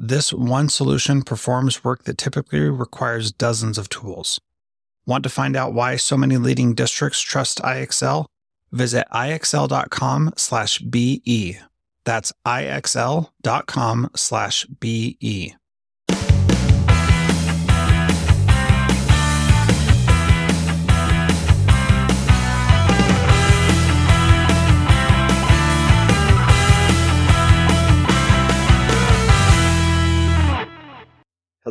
This one solution performs work that typically requires dozens of tools. Want to find out why so many leading districts trust IXL? Visit ixl.com/be. That's ixl.com/be.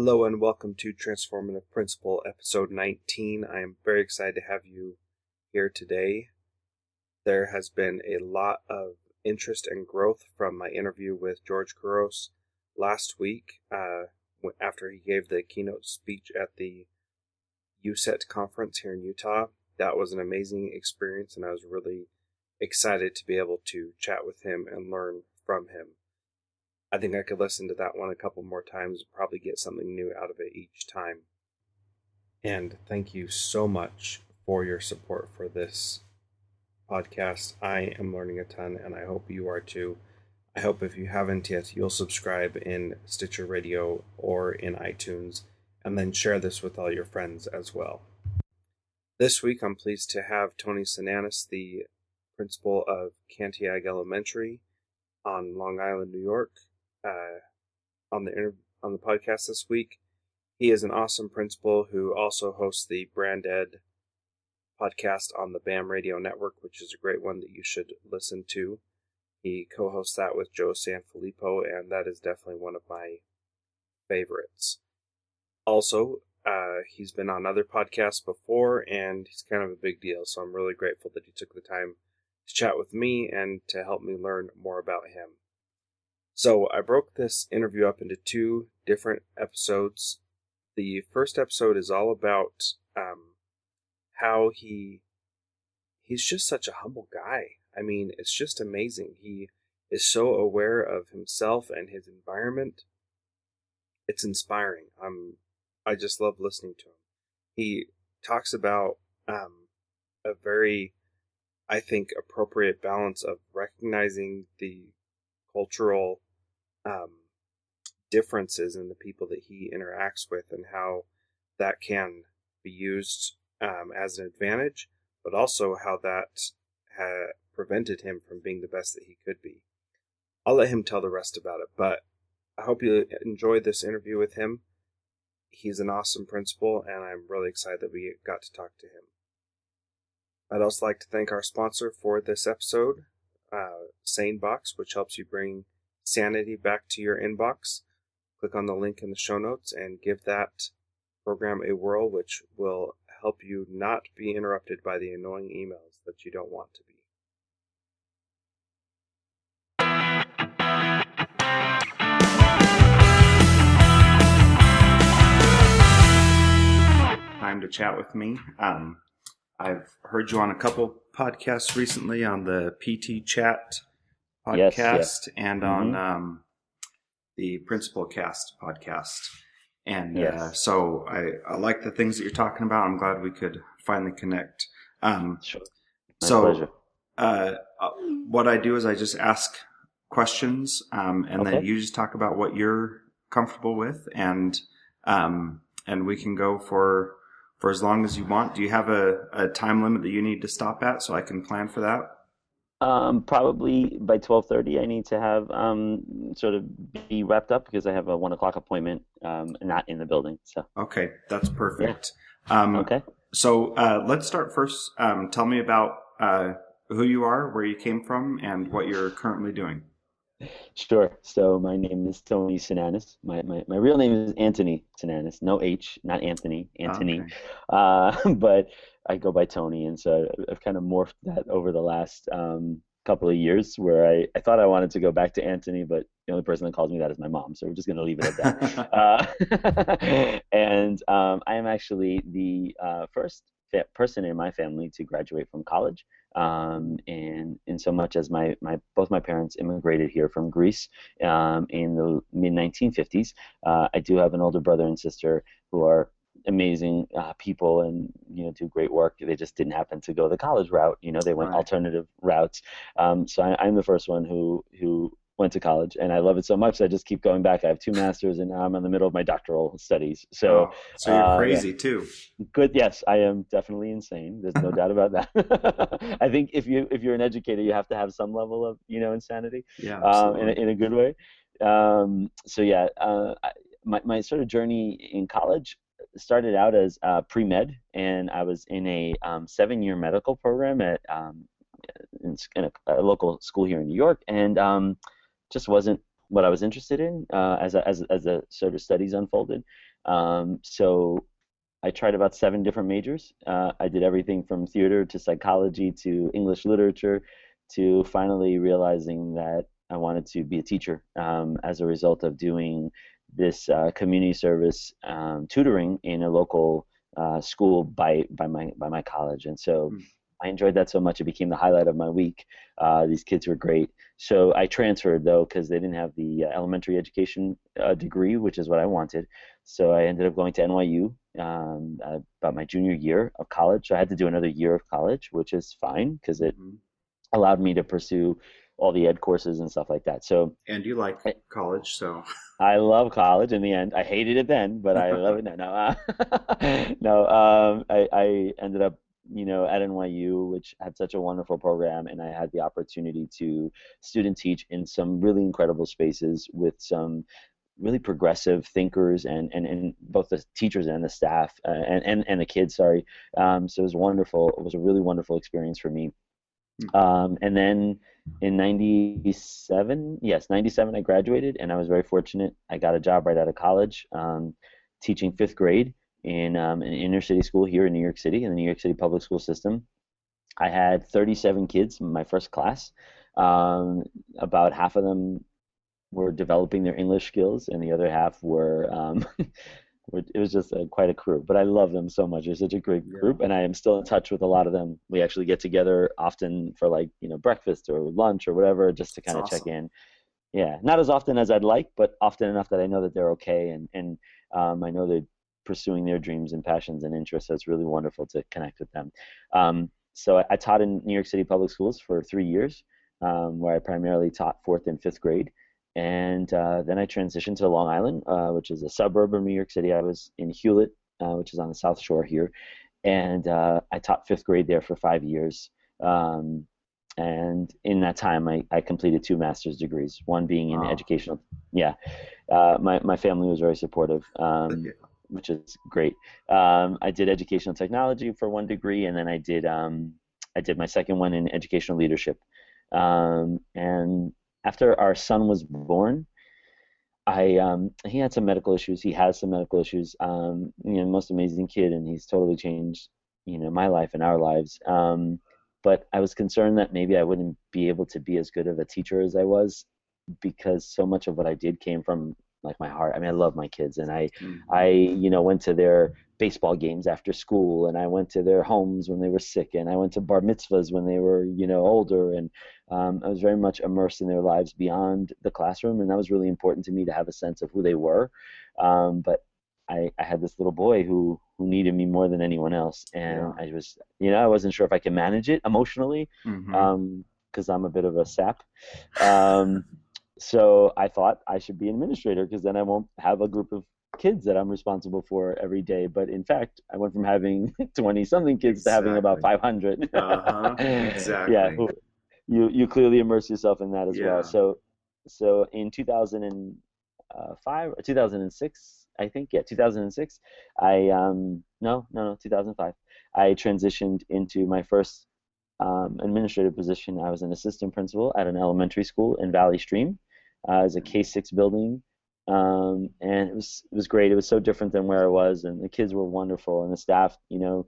Hello and welcome to Transformative Principal, episode 19. I am very excited to have you here today. There has been a lot of interest and growth from my interview with George Couros last week uh, after he gave the keynote speech at the UCET conference here in Utah. That was an amazing experience, and I was really excited to be able to chat with him and learn from him. I think I could listen to that one a couple more times and probably get something new out of it each time. And thank you so much for your support for this podcast. I am learning a ton and I hope you are too. I hope if you haven't yet, you'll subscribe in Stitcher Radio or in iTunes and then share this with all your friends as well. This week, I'm pleased to have Tony Sinanis, the principal of Cantiague Elementary on Long Island, New York, uh, on the inter- on the podcast this week. He is an awesome principal who also hosts the BrandED podcast on the BAM Radio Network, which is a great one that you should listen to. He co-hosts that with Joe Sanfelippo, and that is definitely one of my favorites. Also, uh, he's been on other podcasts before, and he's kind of a big deal. So I'm really grateful that he took the time to chat with me and to help me learn more about him. So I broke this interview up into two different episodes. The first episode is all about um, how he he's just such a humble guy. I mean, it's just amazing. He is so aware of himself and his environment. It's inspiring. I'm I just love listening to him. He talks about um, a very I think appropriate balance of recognizing the cultural um, differences in the people that he interacts with and how that can be used um, as an advantage, but also how that had prevented him from being the best that he could be. I'll let him tell the rest about it, but I hope you enjoyed this interview with him. He's an awesome principal, and I'm really excited that we got to talk to him. I'd also like to thank our sponsor for this episode, uh, SaneBox, which helps you bring sanity back to your inbox, click on the link in the show notes and give that program a whirl, which will help you not be interrupted by the annoying emails that you don't want to be. Time to chat with me. Um, I've heard you on a couple podcasts recently on the PT Chat podcast yes, and mm-hmm. on um, the Principal Cast podcast. And uh, yes. uh, so I, I like the things that you're talking about. I'm glad we could finally connect. Um, sure. My so. Uh, uh, what I do is I just ask questions, um, and okay. then you just talk about what you're comfortable with, and um, and we can go for for as long as you want. Do you have a, a time limit that you need to stop at so I can plan for that? Um, probably by twelve thirty, I need to have um, sort of be wrapped up because I have a one o'clock appointment, um, not in the building. So okay, that's perfect. Yeah. Um, okay. So uh, let's start first. Um, tell me about uh, who you are, where you came from, and what you're currently doing. Sure. So my name is Tony Sinanis. My, my, my real name is Anthony Sinanis. No H, not Anthony. Anthony. Okay. Uh, but I go by Tony, and so I've kind of morphed that over the last um, couple of years. Where I, I thought I wanted to go back to Anthony, but the only person that calls me that is my mom, so we're just going to leave it at that. uh, and um, I am actually the uh, first person in my family to graduate from college. Um, and in so much as my, my both my parents immigrated here from Greece um, in the mid 1950s, uh, I do have an older brother and sister who are amazing uh, people and you know do great work. They just didn't happen to go the college route. You know, they went right. alternative routes. Um, so I, I'm the first one who who went to college and I love it so much I just keep going back. I have two masters and now I'm in the middle of my doctoral studies. So, oh, so you're uh, crazy yeah. too. Good. Yes, I am definitely insane. There's no doubt about that. I think if you if you're an educator, you have to have some level of you know insanity. Yeah. Um, in a, in a good way. Um, so yeah, uh, my my sort of journey in college started out as uh, pre med, and I was in a um, seven year medical program at um, in, in a, a, local school here in New York, and um, just wasn't what I was interested in uh, as, a, as, as the sort of studies unfolded. Um, so I tried about seven different majors. Uh, I did everything from theater to psychology to English literature to finally realizing that I wanted to be a teacher um, as a result of doing this uh, community service um, tutoring in a local uh, school by, by, my, by my college. And so mm. I enjoyed that so much it became the highlight of my week. Uh, these kids were great. So I transferred though because they didn't have the uh, elementary education uh, degree, which is what I wanted. So I ended up going to NYU um, about my junior year of college. So I had to do another year of college, which is fine because it mm-hmm. allowed me to pursue all the ed courses and stuff like that. So and you like college, so I love college. In the end, I hated it then, but I love it now. No, uh, no, um, I, I ended up you know, at NYU, which had such a wonderful program, and I had the opportunity to student teach in some really incredible spaces with some really progressive thinkers and, and, and both the teachers and the staff uh, and, and, and the kids, sorry. Um, so it was wonderful. It was a really wonderful experience for me. Hmm. Um, and then in 97, yes, 97, I graduated and I was very fortunate. I got a job right out of college um, teaching fifth grade in um, an inner city school here in New York City, in the New York City public school system. I had 37 kids in my first class. Um, about half of them were developing their English skills, and the other half were. Um, it was just a, quite a crew, but I love them so much. They're such a great group, and I am still in touch with a lot of them. We actually get together often for like you know breakfast or lunch or whatever, just to kind of awesome. check in. Yeah, not as often as I'd like, but often enough that I know that they're okay, and and um, I know they pursuing their dreams and passions and interests. So it's really wonderful to connect with them. Um, so I, I, taught in New York City public schools for three years, um, where I primarily taught fourth and fifth grade. And uh, then I transitioned to Long Island, uh, which is a suburb of New York City. I was in Hewlett, uh, which is on the South Shore here, and uh, I taught fifth grade there for five years. Um, and in that time, I, I completed two master's degrees, one being in wow. educational. Yeah, uh, my my family was very supportive. Um, which is great. Um, I did educational technology for one degree, and then I did um, I did my second one in educational leadership. Um, and after our son was born, I um, he had some medical issues. He has some medical issues. Um, you know, most amazing kid, and he's totally changed you know my life and our lives. Um, but I was concerned that maybe I wouldn't be able to be as good of a teacher as I was because so much of what I did came from like my heart. I mean, I love my kids, and I, mm-hmm. I, you know, went to their baseball games after school, and I went to their homes when they were sick, and I went to bar mitzvahs when they were, you know, older, and um, I was very much immersed in their lives beyond the classroom, and that was really important to me to have a sense of who they were. Um, but I, I had this little boy who who needed me more than anyone else, and yeah. I was, you know, I wasn't sure if I could manage it emotionally, because mm-hmm. um, I'm a bit of a sap. Um, so I thought I should be an administrator because then I won't have a group of kids that I'm responsible for every day. But in fact, I went from having 20 something kids exactly. to having about 500. uh-huh. Exactly. yeah. You, you clearly immerse yourself in that as yeah. well. So, so in 2005 or 2006, I think, yeah, 2006, I, um, no, no, no, 2005, I transitioned into my first um, administrative position. I was an assistant principal at an elementary school in Valley Stream uh, as a K6 building. Um, and it was it was great. It was so different than where I was, and the kids were wonderful, and the staff, you know,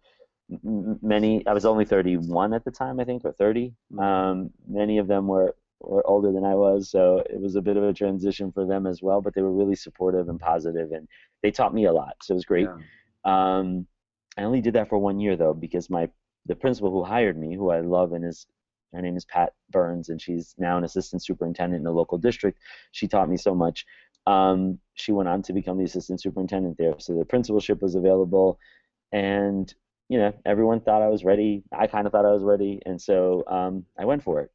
m- many. I was only 31 at the time, I think, or 30. Mm-hmm. Um, many of them were were older than I was, so it was a bit of a transition for them as well. But they were really supportive and positive, and they taught me a lot, so it was great. Yeah. Um, I only did that for one year though, because my the principal who hired me, who I love and is her name is Pat Burns, and she's now an assistant superintendent in a local district. She taught me so much. Um, she went on to become the assistant superintendent there. So the principalship was available, and you know everyone thought I was ready. I kind of thought I was ready, and so um, I went for it.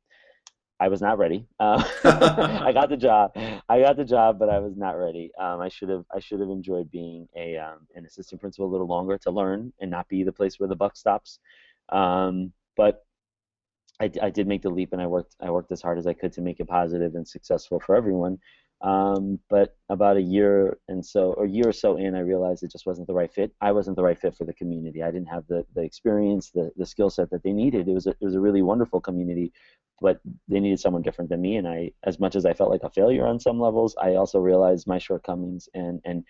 I was not ready. Uh, I got the job. I got the job, but I was not ready. Um, I should have. I should have enjoyed being a um, an assistant principal a little longer to learn and not be the place where the buck stops. Um, but I, I did make the leap, and I worked. I worked as hard as I could to make it positive and successful for everyone. Um, but about a year and so, or a year or so in, I realized it just wasn't the right fit. I wasn't the right fit for the community. I didn't have the, the experience, the, the skill set that they needed. It was a, it was a really wonderful community, but they needed someone different than me. And I, as much as I felt like a failure on some levels, I also realized my shortcomings and and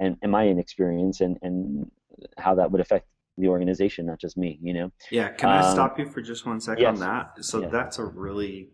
and, and my inexperience and and how that would affect the organization, not just me. You know. Yeah. Can I um, stop you for just one second yes. on that? So yeah. that's a really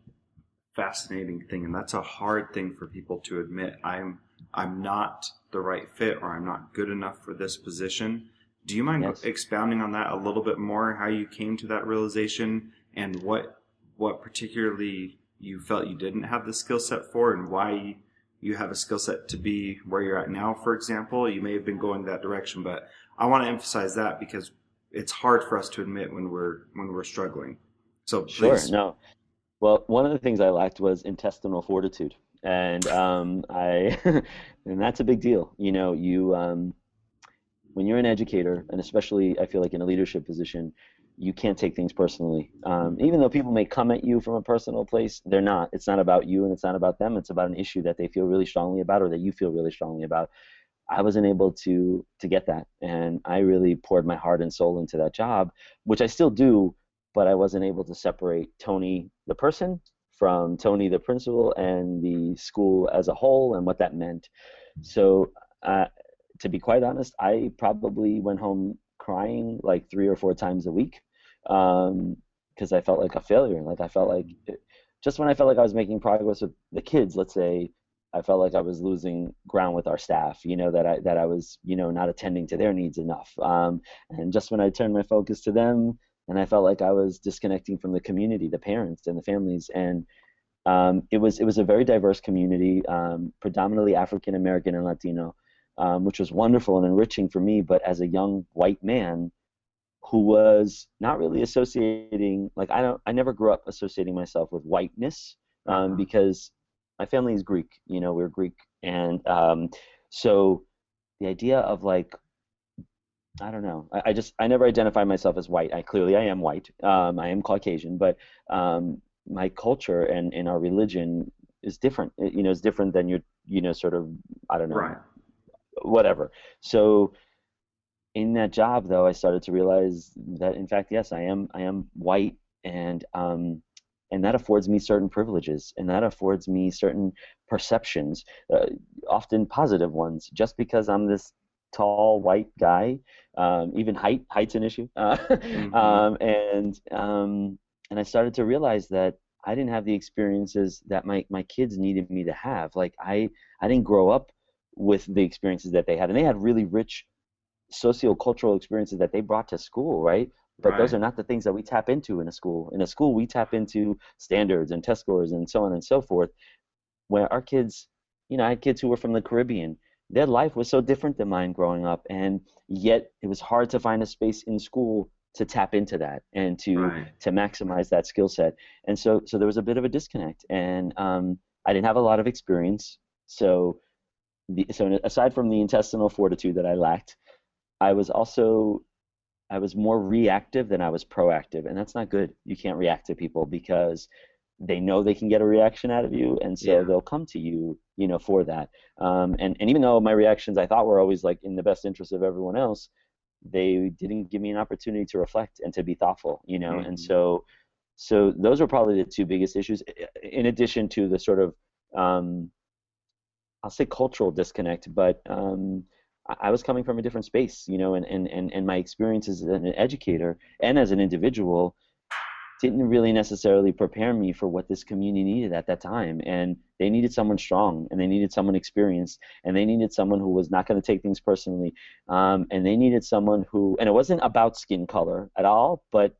fascinating thing, and that's a hard thing for people to admit. I'm I'm not the right fit, or I'm not good enough for this position. Do you mind yes. expounding on that a little bit more? How you came to that realization, and what what particularly you felt you didn't have the skill set for, and why you have a skill set to be where you're at now. For example, you may have been going that direction, but I want to emphasize that because it's hard for us to admit when we're when we're struggling. So please. Sure, no, well, one of the things I lacked was intestinal fortitude, and um, I, and that's a big deal. You know, you um, when you're an educator, and especially I feel like in a leadership position, you can't take things personally. Um, even though people may come at you from a personal place, they're not. It's not about you, and it's not about them. It's about an issue that they feel really strongly about, or that you feel really strongly about. I wasn't able to to get that, and I really poured my heart and soul into that job, which I still do but I wasn't able to separate Tony the person from Tony the principal and the school as a whole and what that meant. So, uh, to be quite honest, I probably went home crying like three or four times a week because um, I felt like a failure. Like I felt like just when I felt like I was making progress with the kids, let's say, I felt like I was losing ground with our staff. You know that I that I was you know not attending to their needs enough. Um, and just when I turned my focus to them, and I felt like I was disconnecting from the community, the parents and the families, and um, it was it was a very diverse community, um, predominantly African American and Latino, um, which was wonderful and enriching for me. But as a young white man, who was not really associating, like I don't, I never grew up associating myself with whiteness um, uh-huh. because my family is Greek. You know, we're Greek, and um, so the idea of like I don't know. I, I, just I never identify myself as white. I clearly I am white. Um, I am Caucasian, but um, my culture and, and our religion is different. It, you know, it's different than your you know sort of I don't know right. whatever. So in that job though, I started to realize that in fact yes, I am I am white and um, and that affords me certain privileges and that affords me certain perceptions, uh, often positive ones. Just because I'm this tall white guy. Um, even height, height's an issue. Uh, mm-hmm. um, and um, and I started to realize that I didn't have the experiences that my, my kids needed me to have. Like I I didn't grow up with the experiences that they had, and they had really rich sociocultural experiences that they brought to school, right? But right. those are not the things that we tap into in a school. In a school, we tap into standards and test scores and so on and so forth. Where our kids, you know, I had kids who were from the Caribbean their life was so different than mine growing up, and yet it was hard to find a space in school to tap into that and to right. to maximize that skill set. And so so there was a bit of a disconnect, and um, I didn't have a lot of experience. So the, so aside from the intestinal fortitude that I lacked, I was also I was more reactive than I was proactive, and that's not good. You can't react to people because they know they can get a reaction out of you, and so yeah. they'll come to you, you know, for that. Um, and and even though my reactions I thought were always like in the best interest of everyone else, they didn't give me an opportunity to reflect and to be thoughtful, you know. Mm-hmm. And so, so those are probably the two biggest issues, in addition to the sort of, um, I'll say cultural disconnect, but um, I was coming from a different space, you know, and, and, and, and my experience as an educator and as an individual didn't really necessarily prepare me for what this community needed at that time. And they needed someone strong, and they needed someone experienced, and they needed someone who was not going to take things personally, um, and they needed someone who, and it wasn't about skin color at all, but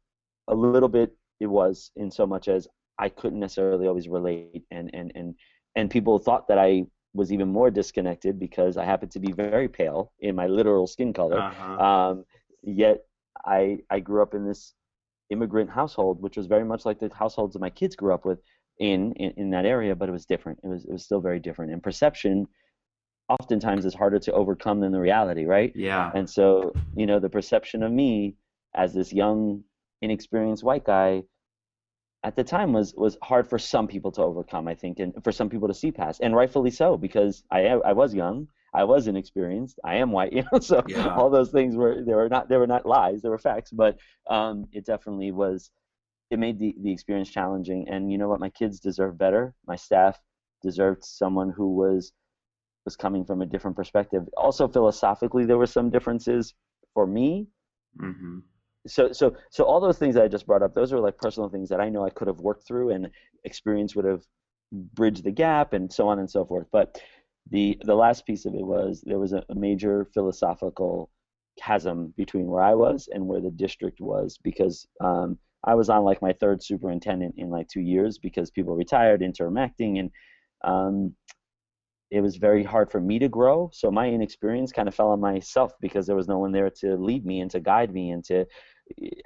a little bit it was in so much as I couldn't necessarily always relate, and and and and people thought that I was even more disconnected because I happened to be very pale in my literal skin color. Uh-huh. Um, yet I I grew up in this immigrant household, which was very much like the households that my kids grew up with in, in, in that area, but it was different. It was it was still very different. And perception oftentimes is harder to overcome than the reality, right? Yeah. And so, you know, the perception of me as this young, inexperienced white guy at the time was was hard for some people to overcome, I think, and for some people to see past, and rightfully so, because I I was young, I was inexperienced. I am white, you know. So yeah. all those things were they were not they were not lies. They were facts. But um, it definitely was. It made the the experience challenging. And you know what? My kids deserve better. My staff deserved someone who was was coming from a different perspective. Also, philosophically, there were some differences for me. Mm-hmm. So, so, so all those things that I just brought up, those are like personal things that I know I could have worked through, and experience would have bridged the gap, and so on and so forth. But the the last piece of it was there was a, a major philosophical chasm between where I was and where the district was because um, I was on like my third superintendent in like two years because people retired, interim acting, and um, it was very hard for me to grow. So my inexperience kind of fell on myself because there was no one there to lead me and to guide me and to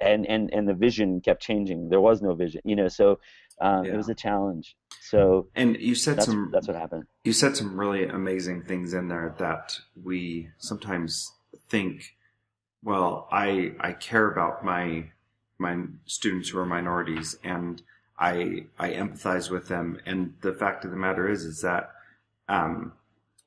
and and and the vision kept changing. There was no vision, you know. So um, yeah. it was a challenge. So and you said that's, some that's what happened. You said some really amazing things in there that we sometimes think. Well, I I care about my my students who are minorities and I I empathize with them. And the fact of the matter is is that um,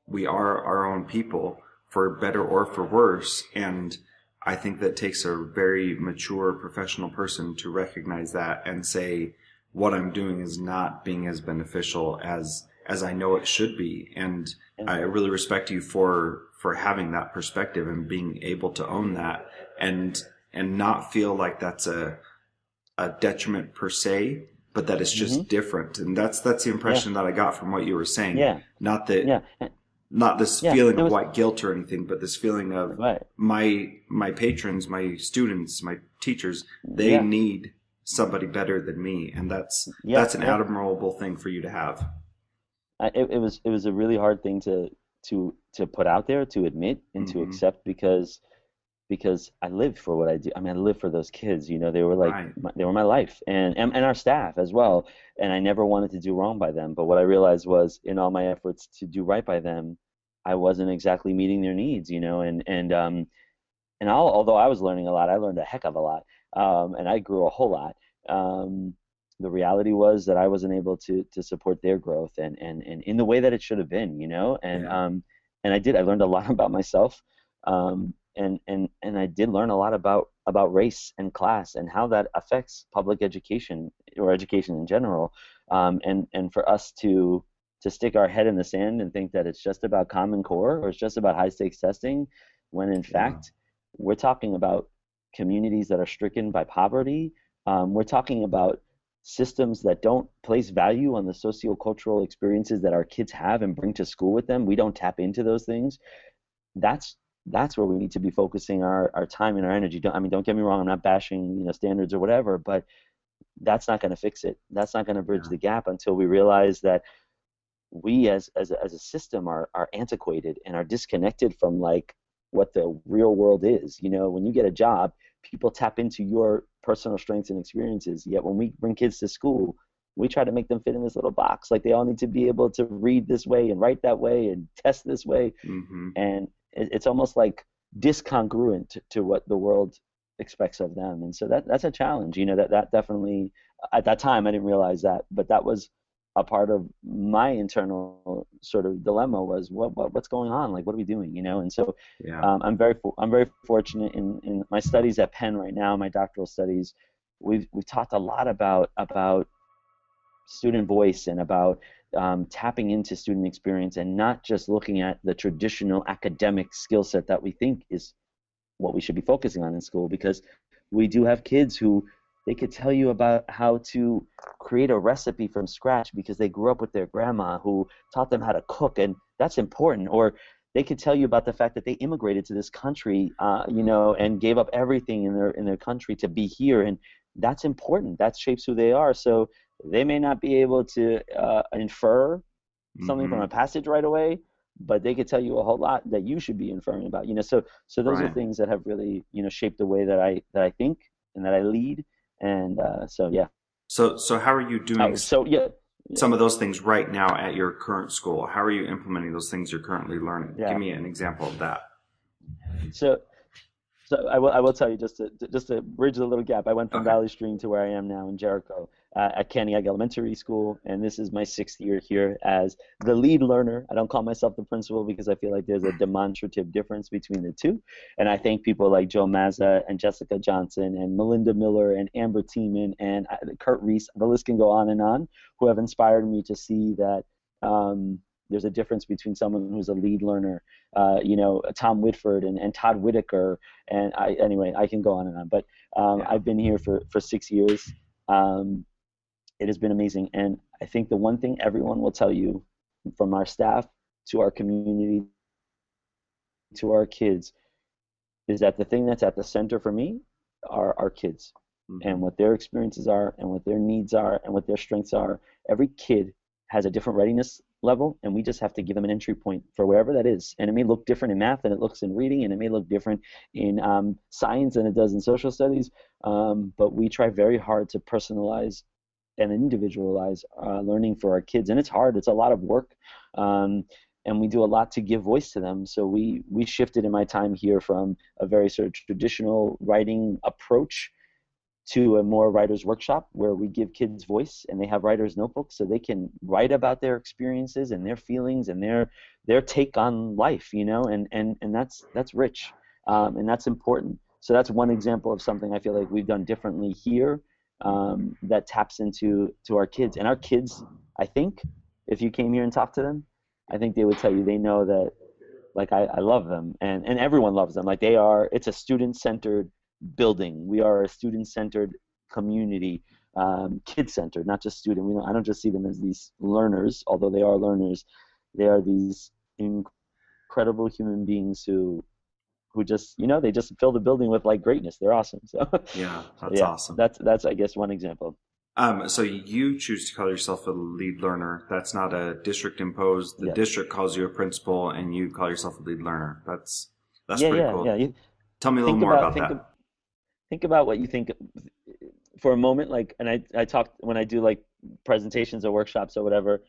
we are our own people for better or for worse and I think that takes a very mature professional person to recognize that and say, what I'm doing is not being as beneficial as as I know it should be. And I really respect you for for having that perspective and being able to own that and and not feel like that's a a detriment per se, but that it's just mm-hmm. different. And that's that's the impression yeah. that I got from what you were saying. Yeah. Not that yeah not this yeah, feeling was, of white guilt or anything, but this feeling of right. my my patrons, my students, my teachers, they yeah. need somebody better than me, and that's yeah, that's an admirable thing for you to have. it, it was it was a really hard thing to to to put out there, to admit, and mm-hmm. to accept because because I lived for what I do. I mean, I lived for those kids. You know, they were like right. my, they were my life, and, and and our staff as well. And I never wanted to do wrong by them. But what I realized was, in all my efforts to do right by them, I wasn't exactly meeting their needs, you know, and and um, and I'll, although I was learning a lot, I learned a heck of a lot, um, and I grew a whole lot. Um, the reality was that I wasn't able to to support their growth and and and in the way that it should have been, you know, and yeah. um, and I did. I learned a lot about myself, um, and and and I did learn a lot about about race and class and how that affects public education or education in general, um, and and for us to to stick our head in the sand and think that it's just about Common Core or it's just about high stakes testing, when in yeah. fact we're talking about communities that are stricken by poverty. Um, we're talking about systems that don't place value on the sociocultural experiences that our kids have and bring to school with them. We don't tap into those things. That's that's where we need to be focusing our, our time and our energy. Don't, I mean, don't get me wrong. I'm not bashing you know standards or whatever, but that's not going to fix it. That's not going to bridge yeah. the gap until we realize that we as as a, as a system are are antiquated and are disconnected from like what the real world is. You know, when you get a job, people tap into your personal strengths and experiences. Yet when we bring kids to school, we try to make them fit in this little box. Like they all need to be able to read this way and write that way and test this way. Mm-hmm. And it's almost like discongruent to, what the world expects of them. And so that that's a challenge. You know, that that definitely at that time I didn't realize that, but that was a part of my internal sort of dilemma was what, what what's going on like what are we doing you know and so yeah. um, I'm very I'm very fortunate in, in my studies at Penn right now my doctoral studies we've we've talked a lot about about student voice and about um, tapping into student experience and not just looking at the traditional academic skill set that we think is what we should be focusing on in school because we do have kids who They could tell you about how to create a recipe from scratch because they grew up with their grandma who taught them how to cook, and that's important. Or they could tell you about the fact that they immigrated to this country, uh, you know, and gave up everything in their in their country to be here, and that's important. That shapes who they are. So they may not be able to uh, infer something mm-hmm. from a passage right away, but they could tell you a whole lot that you should be inferring about. You know, so so those right. are things that have really you know shaped the way that I that I think and that I lead, and uh, so yeah. So so how are you doing? Uh, so yeah. Some of those things right now at your current school. How are you implementing those things you're currently learning? Yeah. Give me an example of that. So so I will, I will tell you just to just to bridge the little gap. I went from okay. Valley Stream to where I am now in Jericho uh, at Cantiague Elementary School, and this is my sixth year here as the lead learner. I don't call myself the principal because I feel like there's a demonstrative difference between the two. And I thank people like Joe Mazza and Jessica Johnson and Melinda Miller and Amber Teamann and uh, Curt Rees. The list can go on and on, who have inspired me to see that. Um, there's a difference between someone who's a lead learner, uh, you know, Tom Whitford and, and Todd Whitaker, and I anyway, I can go on and on. But um, yeah. I've been here for for six years. Um, it has been amazing, and I think the one thing everyone will tell you, from our staff to our community to our kids, is that the thing that's at the center for me are our kids mm-hmm. and what their experiences are and what their needs are and what their strengths are. Every kid has a different readiness level, and we just have to give them an entry point for wherever that is. And it may look different in math than it looks in reading, and it may look different in um, science than it does in social studies. Um, but we try very hard to personalize and individualize uh, learning for our kids, and it's hard. It's a lot of work. Um, and we do a lot to give voice to them. So we we shifted in my time here from a very sort of traditional writing approach to a more writer's workshop where we give kids voice and they have writer's notebooks so they can write about their experiences and their feelings and their their take on life you know and and and that's that's rich um, and that's important so that's one example of something i feel like we've done differently here um, that taps into to our kids and our kids i think if you came here and talked to them i think they would tell you they know that like I, I love them and and everyone loves them like they are it's a student centered building. We are a student-centered community, um, kid-centered, not just student. We don't, I don't just see them as these learners, although they are learners. They are these incredible human beings who who just you know they just fill the building with like greatness. They're awesome. So yeah, that's yeah, awesome. That's that's I guess one example. Um, so you choose to call yourself a lead learner. That's not a district imposed. The district calls you a principal, and you call yourself a lead learner. That's that's yeah, pretty yeah, cool. Yeah, you, Tell me a little more about, about that. Of, think about what you think for a moment like and i i talk when i do like presentations or workshops or whatever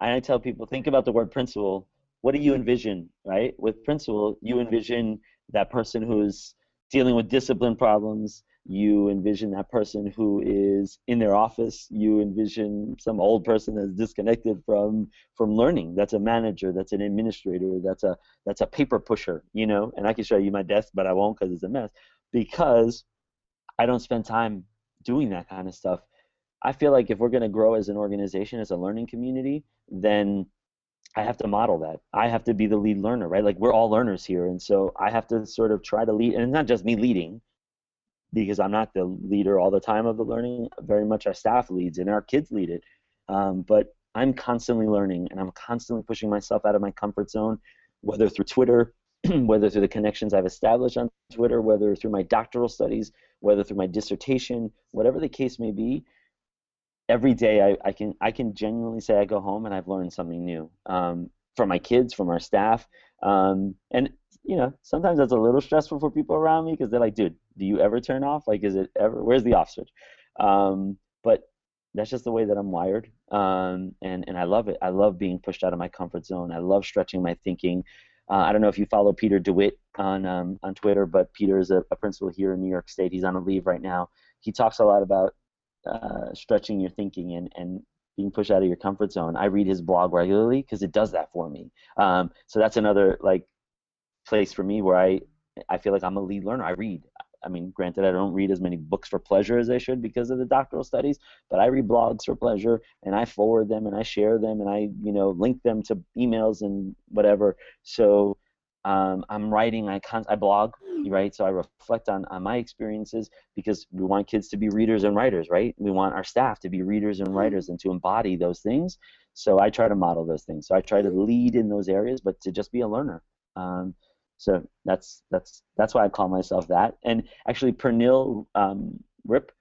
i tell people think about the word principal what do you envision right with principal you envision that person who's dealing with discipline problems you envision that person who is in their office you envision some old person that's disconnected from from learning that's a manager that's an administrator that's a that's a paper pusher you know and i can show you my desk but i won't because it's a mess because I don't spend time doing that kind of stuff. I feel like if we're going to grow as an organization, as a learning community, then I have to model that. I have to be the lead learner, right? Like we're all learners here, and so I have to sort of try to lead. And it's not just me leading, because I'm not the leader all the time of the learning. Very much our staff leads and our kids lead it. Um, but I'm constantly learning, and I'm constantly pushing myself out of my comfort zone, whether through Twitter, whether through the connections I've established on Twitter, whether through my doctoral studies, whether through my dissertation, whatever the case may be, every day I, I can I can genuinely say I go home and I've learned something new um, from my kids, from our staff, um, and you know sometimes that's a little stressful for people around me because they're like, dude, do you ever turn off? Like, is it ever? Where's the off switch? Um, but that's just the way that I'm wired, um, and and I love it. I love being pushed out of my comfort zone. I love stretching my thinking. Uh, I don't know if you follow Peter DeWitt on um, on Twitter, but Peter is a, a, principal here in New York State. He's on a leave right now. He talks a lot about uh, stretching your thinking and, and being pushed out of your comfort zone. I read his blog regularly because it does that for me. Um, so that's another like place for me where I I feel like I'm a lead learner. I read. I mean, granted, I don't read as many books for pleasure as I should because of the doctoral studies, but I read blogs for pleasure and I forward them and I share them and I, you know, link them to emails and whatever. So Um, I'm writing. I con- I blog, right? So I reflect on on my experiences because we want kids to be readers and writers, right? We want our staff to be readers and writers and to embody those things. So I try to model those things. So I try to lead in those areas, but to just be a learner. Um, so that's that's that's why I call myself that. And actually, Pernille um, Ripp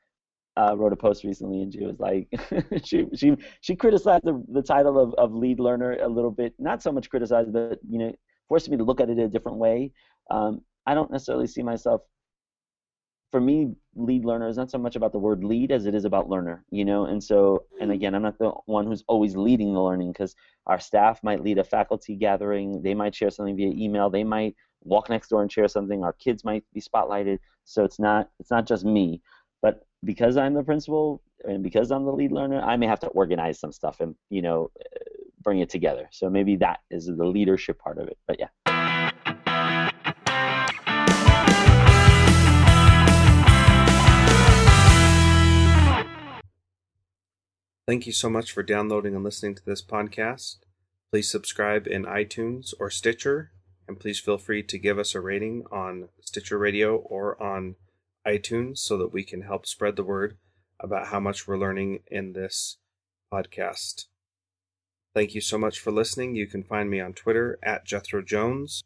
uh, wrote a post recently, and she was like, she she she criticized the, the title of, of lead learner a little bit, not so much criticized, but you know, forced me to look at it a different way. Um, I don't necessarily see myself. For me, lead learner is not so much about the word lead as it is about learner, you know. And so, and again, I'm not the one who's always leading the learning because our staff might lead a faculty gathering, they might share something via email, they might walk next door and share something, our kids might be spotlighted. So it's not it's not just me, but because I'm the principal and because I'm the lead learner, I may have to organize some stuff and you know bring it together. So maybe that is the leadership part of it. But yeah. Thank you so much for downloading and listening to this podcast. Please subscribe in iTunes or Stitcher, and please feel free to give us a rating on Stitcher Radio or on iTunes so that we can help spread the word about how much we're learning in this podcast. Thank you so much for listening. You can find me on Twitter at Jethro Jones.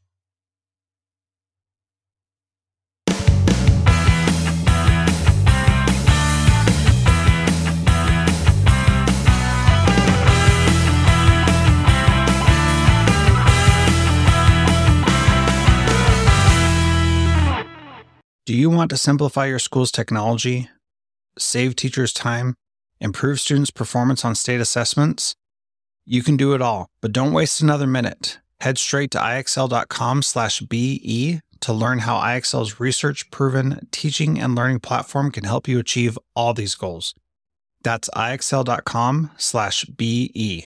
Do you want to simplify your school's technology, save teachers time, improve students' performance on state assessments? You can do it all, but don't waste another minute. Head straight to ixl.com/be to learn how IXL's research-proven teaching and learning platform can help you achieve all these goals. That's ixl.com/be.